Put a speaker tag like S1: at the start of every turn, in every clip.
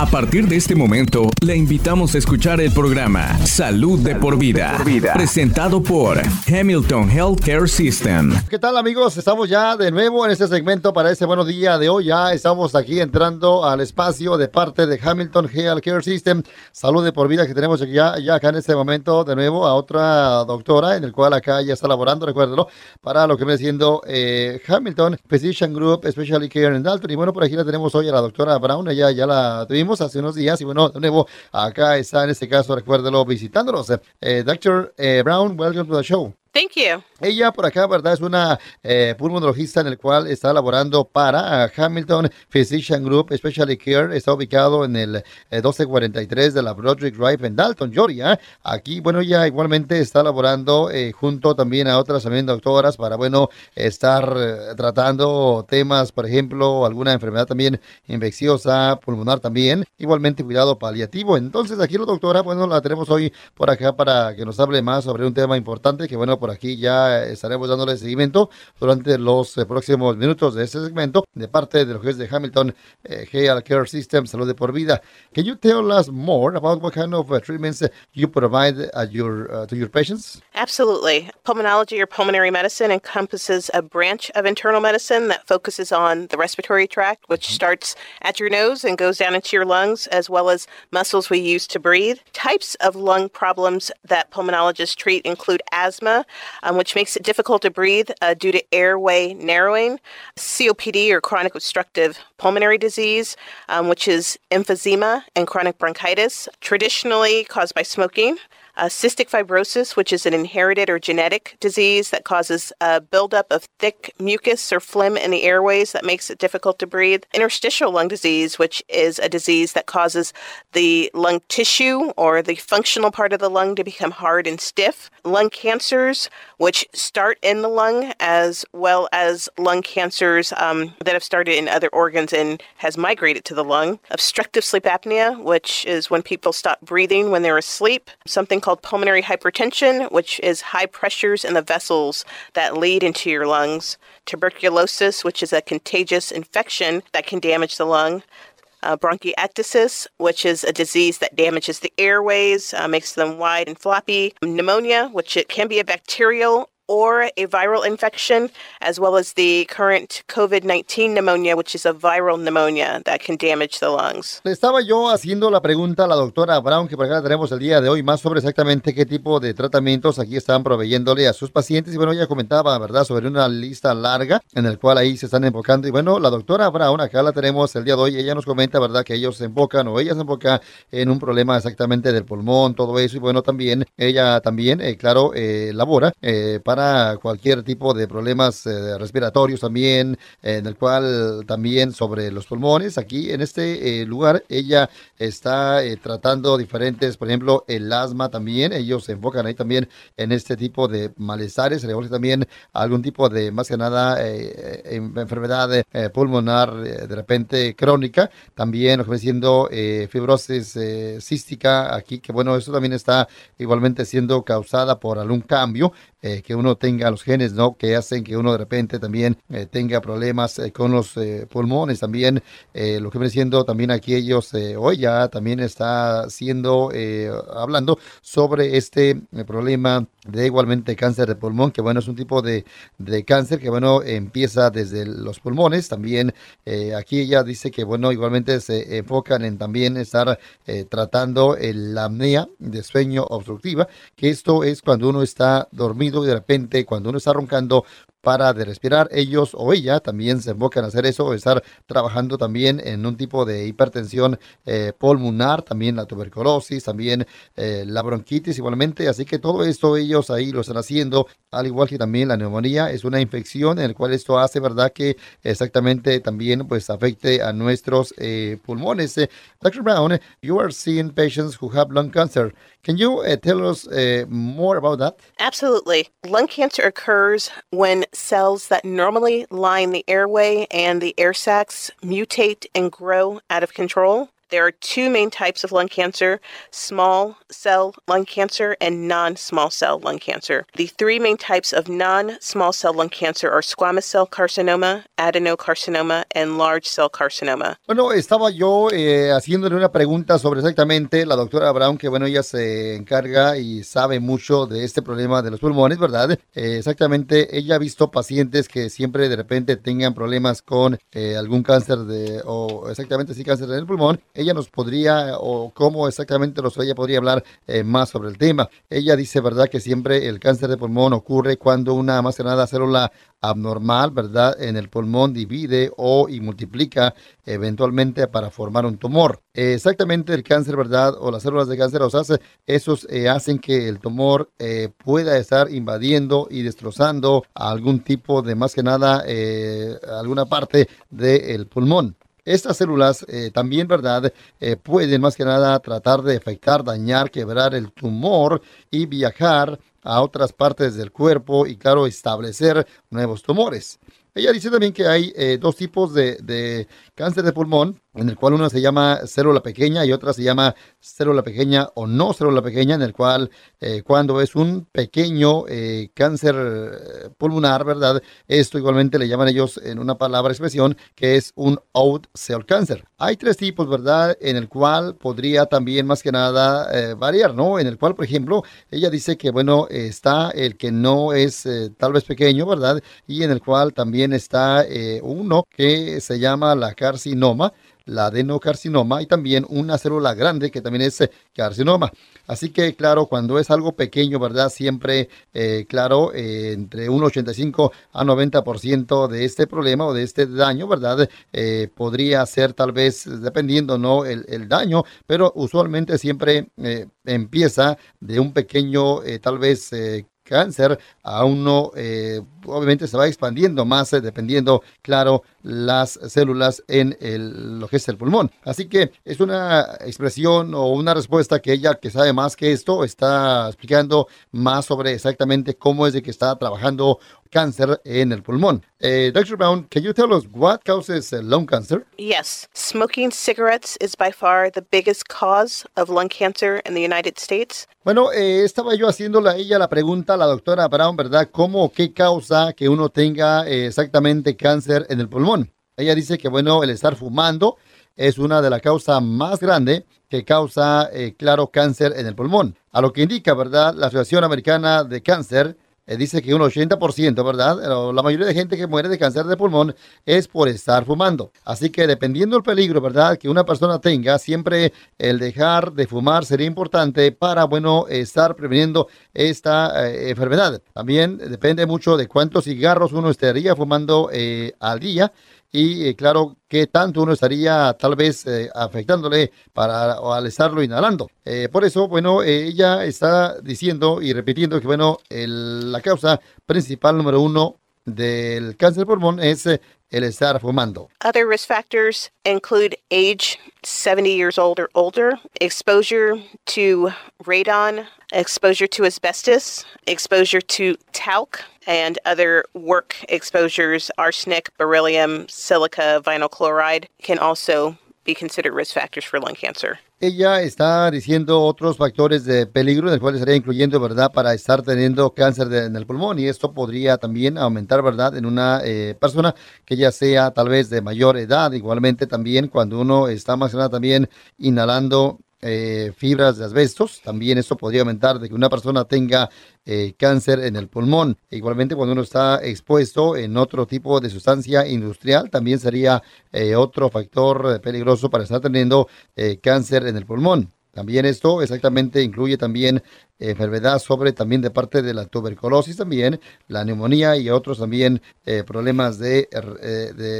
S1: A partir de este momento, le invitamos a escuchar el programa Salud de por vida, presentado por Hamilton Healthcare System.
S2: ¿Qué tal amigos? Estamos ya de nuevo en este segmento para este buenos día de hoy. Ya estamos aquí entrando al espacio de parte de Hamilton Healthcare System, Salud de por vida, que tenemos aquí ya, ya acá en este momento de nuevo a otra doctora, en el cual acá ya está laborando, recuérdelo, para lo que viene siendo eh, Hamilton Physician Group Specialty Care en Dalton. Y bueno, por aquí la tenemos hoy a la doctora Brown, ya, ya la tuvimos hace unos días y bueno, de nuevo acá está en este caso, recuérdelo, visitándonos. Eh, Dr. Eh, Brown, welcome to the show.
S3: Thank you.
S2: Ella por acá, ¿verdad? Es una eh, pulmonologista en el cual está laborando para Hamilton Physician Group Specialty Care. Está ubicado en el 1243 eh, de la Broderick Drive en Dalton, Georgia. Aquí, bueno, ella igualmente está laborando eh, junto también a otras también doctoras para, bueno, estar eh, tratando temas, por ejemplo, alguna enfermedad también infecciosa, pulmonar también. Igualmente cuidado paliativo. Entonces, aquí la doctora, bueno, la tenemos hoy por acá para que nos hable más sobre un tema importante que, bueno, por aquí ya estaremos dándole seguimiento durante los eh, próximos minutos de este segmento de parte de lo que es de Hamilton eh, Health Care System, Salud de por Vida. Can you tell us more about what kind of uh, treatments you provide at your, uh, to your patients?
S3: Absolutely. Pulmonology or pulmonary medicine encompasses a branch of internal medicine that focuses on the respiratory tract, which mm-hmm. starts at your nose and goes down into your lungs, as well as muscles we use to breathe. Types of lung problems that pulmonologists treat include asthma, um, which makes it difficult to breathe uh, due to airway narrowing, COPD or chronic obstructive pulmonary disease, um, which is emphysema and chronic bronchitis, traditionally caused by smoking. Uh, cystic fibrosis, which is an inherited or genetic disease that causes a buildup of thick mucus or phlegm in the airways that makes it difficult to breathe. Interstitial lung disease, which is a disease that causes the lung tissue or the functional part of the lung to become hard and stiff. Lung cancers, which start in the lung, as well as lung cancers um, that have started in other organs and has migrated to the lung. Obstructive sleep apnea, which is when people stop breathing when they're asleep. Something called called pulmonary hypertension, which is high pressures in the vessels that lead into your lungs, tuberculosis, which is a contagious infection that can damage the lung, uh, bronchiectasis, which is a disease that damages the airways, uh, makes them wide and floppy, pneumonia, which it can be a bacterial or a viral infection, as well as the current COVID 19 pneumonia, which is a viral pneumonia that can damage the lungs.
S2: Le estaba yo haciendo la pregunta a la doctora Brown, que por acá tenemos el día de hoy, más sobre exactamente qué tipo de tratamientos aquí están proveyéndole a sus pacientes. Y bueno, ella comentaba, ¿verdad?, sobre una lista larga en el cual ahí se están enfocando. Y bueno, la doctora Brown, acá la tenemos el día de hoy, ella nos comenta, ¿verdad?, que ellos se enfocan o ella se enfoca en un problema exactamente del pulmón, todo eso. Y bueno, también, ella también, eh, claro, eh, labora eh, para cualquier tipo de problemas eh, respiratorios también, en el cual también sobre los pulmones. Aquí en este eh, lugar ella está eh, tratando diferentes, por ejemplo, el asma también. Ellos se enfocan ahí también en este tipo de malestares, le también algún tipo de, más que nada, enfermedad pulmonar de repente crónica. También ofreciendo fibrosis cística aquí, que bueno, eso también está igualmente siendo causada por algún cambio eh, que uno tenga los genes, ¿no? Que hacen que uno de repente también eh, tenga problemas eh, con los pulmones. También lo que viene siendo también aquí ellos, hoy ya también está siendo, hablando sobre este problema de igualmente cáncer de pulmón, que bueno, es un tipo de, de cáncer que bueno, empieza desde los pulmones. También aquí ella dice que bueno, igualmente se enfocan en también estar tratando la apnea de sueño obstructiva, que esto es cuando uno está dormido y de repente cuando uno está roncando para de respirar, ellos o ella también se enfocan a hacer eso, estar trabajando también en un tipo de hipertensión eh, pulmonar, también la tuberculosis, también eh, la bronquitis igualmente, así que todo esto ellos ahí lo están haciendo, al igual que también la neumonía es una infección en el cual esto hace, ¿verdad? Que exactamente también pues afecte a nuestros eh, pulmones. Dr. Brown, you are seeing patients who have lung cancer. Can you uh, tell us uh, more about that?
S3: Absolutely. Lung cancer occurs when cells that normally line the airway and the air sacs mutate and grow out of control. There are two main types of lung cancer small cell lung cancer and non small cell lung cancer. The three main types of non small cell lung cancer are squamous cell carcinoma, adenocarcinoma, and large cell carcinoma.
S2: Bueno, estaba yo eh, haciéndole una pregunta sobre exactamente la doctora Brown, que bueno, ella se encarga y sabe mucho de este problema de los pulmones, ¿verdad? Eh, exactamente, ella ha visto pacientes que siempre de repente tengan problemas con eh, algún cáncer de, o exactamente sí, cáncer en el pulmón ella nos podría, o cómo exactamente nos, podría hablar eh, más sobre el tema. Ella dice, ¿verdad?, que siempre el cáncer de pulmón ocurre cuando una, más que nada, célula abnormal, ¿verdad?, en el pulmón divide o y multiplica eventualmente para formar un tumor. exactamente el cáncer, ¿verdad?, o las células de cáncer hace esos eh, hacen que el tumor eh, pueda estar invadiendo y destrozando algún tipo de, más que nada, alguna parte del pulmón. Estas células eh, también, ¿verdad? Eh, pueden más que nada tratar de afectar, dañar, quebrar el tumor y viajar a otras partes del cuerpo y, claro, establecer nuevos tumores. Ella dice también que hay eh, dos tipos de, de, cáncer de pulmón, en el cual una se llama célula pequeña y otra se llama célula pequeña o no célula pequeña, en el cual eh, cuando es un pequeño eh, cáncer pulmonar, ¿verdad? Esto igualmente le llaman ellos en una palabra expresión que es un out cell cancer. Hay tres tipos, ¿verdad? En el cual podría también más que nada variar, ¿no? En el cual, por ejemplo, ella dice que, bueno, está el que no es tal vez pequeño, ¿verdad? Y en el cual también está uno que se llama la carcinoma, la adenocarcinoma y también una célula grande que también es eh, carcinoma. Así que, claro, cuando es algo pequeño, ¿verdad? Siempre, eh, claro, eh, entre un 85 a 90% de este problema o de este daño, ¿verdad? podría ser tal vez, dependiendo, ¿no? El, el daño, pero usualmente siempre empieza de un pequeño, tal vez, cáncer a uno eh, obviamente se va expandiendo más eh, dependiendo, claro, las células en el, lo que es el pulmón. Así que es una expresión o una respuesta que ella que sabe más que esto está explicando más sobre exactamente cómo es de que está trabajando cáncer en el pulmón. Uh, Dr. Brown, can you tell us what causes uh, lung cancer?
S3: Yes. Smoking cigarettes is by far the biggest cause of lung cancer in the United States.
S2: Bueno, eh, estaba yo haciéndole a ella la pregunta a la doctora Brown, ¿verdad? ¿Cómo o qué causa que uno tenga eh, exactamente cáncer en el pulmón? Ella dice que, bueno, el estar fumando es una de las causas más grandes que causa, eh, claro, cáncer en el pulmón. A lo que indica, ¿verdad? La Asociación Americana de Cáncer eh, dice que un 80%, ¿verdad? La mayoría de gente que muere de cáncer de pulmón es por estar fumando. Así que dependiendo del peligro, ¿verdad? Que una persona tenga, siempre el dejar de fumar sería importante para, bueno, estar preveniendo esta eh, enfermedad. También depende mucho de cuántos cigarros uno estaría fumando eh, al día y eh, claro que tanto uno estaría tal vez eh, afectándole para al estarlo inhalando. Eh, por eso, bueno, ella está diciendo y repitiendo que bueno, la causa principal número uno del cáncer de pulmón es el estar fumando.
S3: Other risk factors include age, 70 years old or older, exposure to radon, exposure to asbestos, exposure to talc, and other work exposures, arsenic, beryllium, silica, vinyl chloride, can also be considered risk factors for lung cancer.
S2: Ella está diciendo otros factores de peligro, en el cual estaría incluyendo, ¿verdad?, para estar teniendo cáncer en el pulmón. Y esto podría también aumentar, ¿verdad?, en una eh, persona que ya sea tal vez de mayor edad. Igualmente también cuando uno está más que nada también inhalando eh, fibras de asbestos. También esto podría aumentar de que una persona tenga eh, cáncer en el pulmón. Igualmente, cuando uno está expuesto en otro tipo de sustancia industrial, también sería eh, otro factor peligroso para estar teniendo cáncer en el pulmón. También esto exactamente incluye también enfermedad sobre también de parte de la tuberculosis también, la neumonía y otros también problemas de,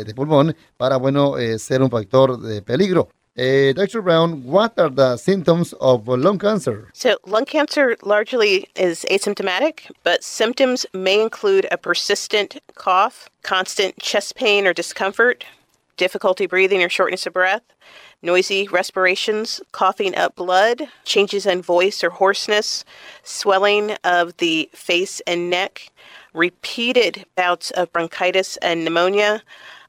S2: de, pulmón para, bueno, ser un factor de peligro. Uh, Dr. Brown, what are the symptoms of lung cancer?
S3: So, lung cancer largely is asymptomatic, but symptoms may include a persistent cough, constant chest pain or discomfort, difficulty breathing or shortness of breath, noisy respirations, coughing up blood, changes in voice or hoarseness, swelling of the face and neck, repeated bouts of bronchitis and pneumonia,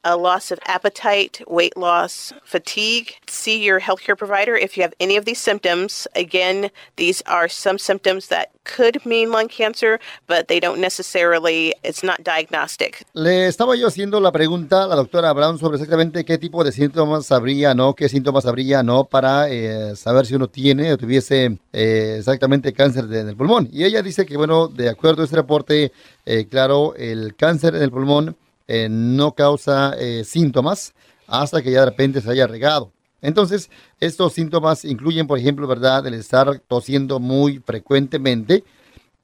S3: a loss of appetite, weight loss, fatigue. See your healthcare provider if you have any of these symptoms. Again, these are some symptoms that could mean lung cancer, but they don't necessarily, it's not diagnostic.
S2: Le estaba yo haciendo la pregunta a la doctora Brown sobre exactamente qué tipo de síntomas habría, ¿no? ¿Qué síntomas habría, ¿no? Para eh, saber si uno tiene o tuviese eh, exactamente cáncer de, del pulmón. Y ella dice que, bueno, de acuerdo a este reporte, eh, claro, el cáncer en el pulmón eh, no causa eh, síntomas hasta que ya de repente se haya regado. Entonces, estos síntomas incluyen, por ejemplo, ¿verdad? El estar tosiendo muy frecuentemente,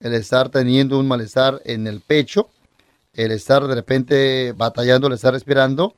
S2: el estar teniendo un malestar en el pecho, el estar de repente batallando, el estar respirando,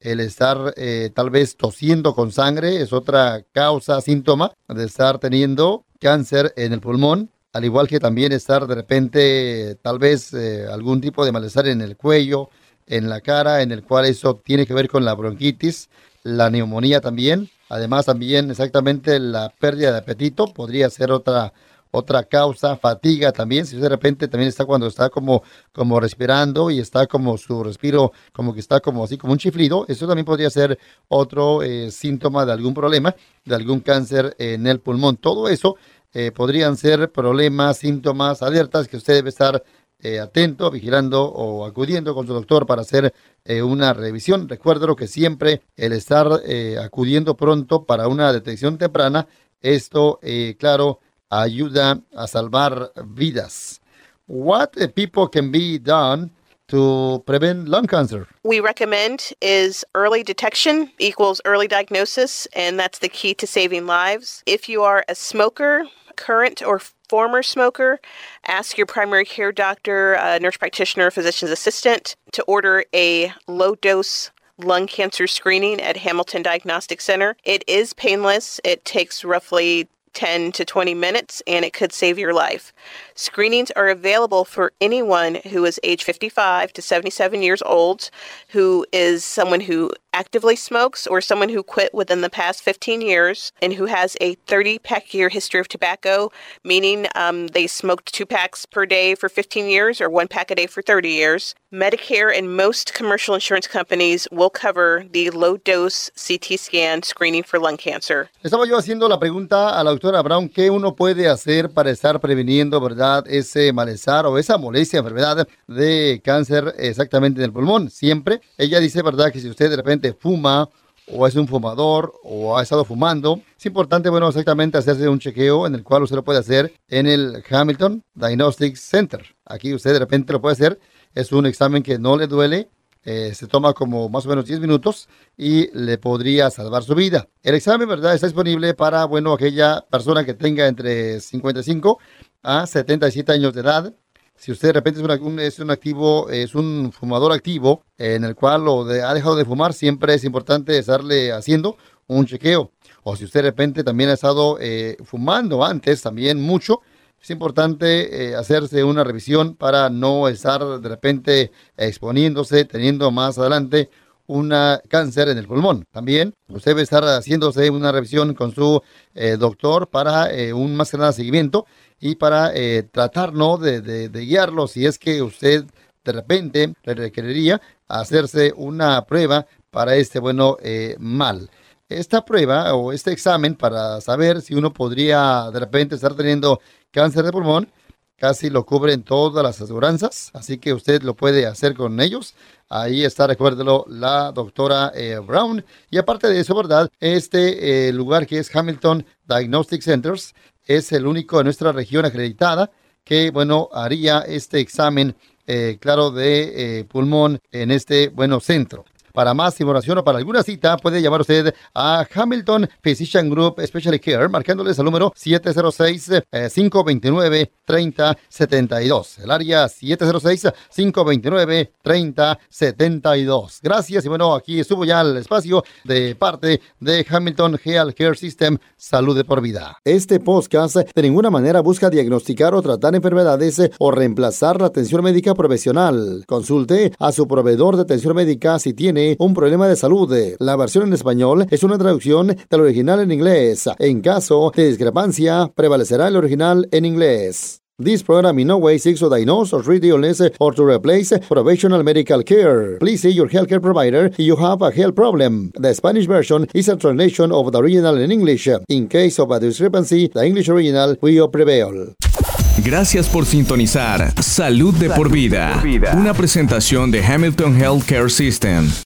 S2: el estar eh, tal vez tosiendo con sangre es otra causa, síntoma de estar teniendo cáncer en el pulmón, al igual que también estar de repente tal vez algún tipo de malestar en el cuello, en la cara, en el cual eso tiene que ver con la bronquitis, la neumonía también. Además también exactamente la pérdida de apetito podría ser otra otra causa, fatiga también, si de repente también está cuando está como, como respirando y está como su respiro, como que está como así, como un chiflido, eso también podría ser otro eh, síntoma de algún problema, de algún cáncer en el pulmón. Todo eso eh, podrían ser problemas, síntomas, alertas que usted debe estar eh, atento, vigilando o acudiendo con su doctor para hacer eh, una revisión. Recuerdo que siempre el estar eh, acudiendo pronto para una detección temprana, esto, claro, ayuda a salvar vidas. What people can be done to prevent lung cancer?
S3: We recommend is early detection equals early diagnosis, and that's the key to saving lives. If you are a smoker, current or former smoker, ask your primary care doctor, uh, nurse practitioner, physician's assistant to order a low dose lung cancer screening at Hamilton Diagnostic Center. It is painless. It takes roughly 10 to 20 minutes and it could save your life. Screenings are available for anyone who is age 55 to 77 years old, who is someone who actively smokes or someone who quit within the past 15 years and who has a 30 pack year history of tobacco, meaning um, they smoked two packs per day for 15 years or one pack a day for 30 years. Medicare and most commercial insurance companies will cover the low dose CT scan screening for lung cancer.
S2: Estaba yo haciendo la pregunta a la doctora Brown, ¿qué uno puede hacer para estar previniendo, verdad, ese malestar o esa molestia, enfermedad de cáncer exactamente en el pulmón? Siempre. Ella dice, verdad, que si usted de repente fuma o es un fumador o ha estado fumando, es importante, bueno, exactamente hacerse un chequeo en el cual usted lo puede hacer en el Hamilton Diagnostic Center. Aquí usted de repente lo puede hacer. Es un examen que no le duele, eh, se toma como más o menos 10 minutos y le podría salvar su vida. El examen, ¿verdad? Está disponible para, bueno, aquella persona que tenga entre 55 a 77 años de edad. Si usted de repente es, un, es un activo, es un fumador activo en el cual lo de- ha dejado de fumar, siempre es importante estarle haciendo un chequeo. O si usted de repente también ha estado eh, fumando antes, también mucho, es importante eh, hacerse una revisión para no estar de repente exponiéndose, teniendo más adelante un cáncer en el pulmón. También usted debe estar haciéndose una revisión con su eh, doctor para eh, un más que nada seguimiento y para eh, tratar ¿no? de, de- guiarlo si es que usted de repente le requeriría hacerse una prueba para este bueno eh, mal. Esta prueba o este examen para saber si uno podría de repente estar teniendo cáncer de pulmón casi lo cubren todas las aseguranzas, así que usted lo puede hacer con ellos. Ahí está, recuérdelo, la doctora eh, Brown. Y aparte de eso, ¿verdad? Este lugar que es Hamilton Diagnostic Centers es el único de nuestra región acreditada que, bueno, haría este examen, eh, claro, de eh, pulmón en este, bueno, centro. Para más información o para alguna cita, puede llamar usted a Hamilton Physician Group Specialty Care, marcándoles el número 706-529-3072. El área 706-529-3072. Gracias. Y bueno, aquí estuvo ya el espacio de parte de Hamilton Health Care System Salud de por Vida. Este podcast de ninguna manera busca diagnosticar o tratar enfermedades o reemplazar la atención médica profesional. Consulte a su proveedor de atención médica si tiene un problema de salud. La versión en español es una traducción del original en inglés. En caso de discrepancia, prevalecerá el original en inglés. This program in no way seeks to diagnose or treat illness or to replace professional medical care. Please see your healthcare provider if you have a health problem. The Spanish version is a translation of the original in English. In case of a discrepancy, the English original will prevail.
S1: Gracias por sintonizar Salud de por vida, una presentación de Hamilton Healthcare System.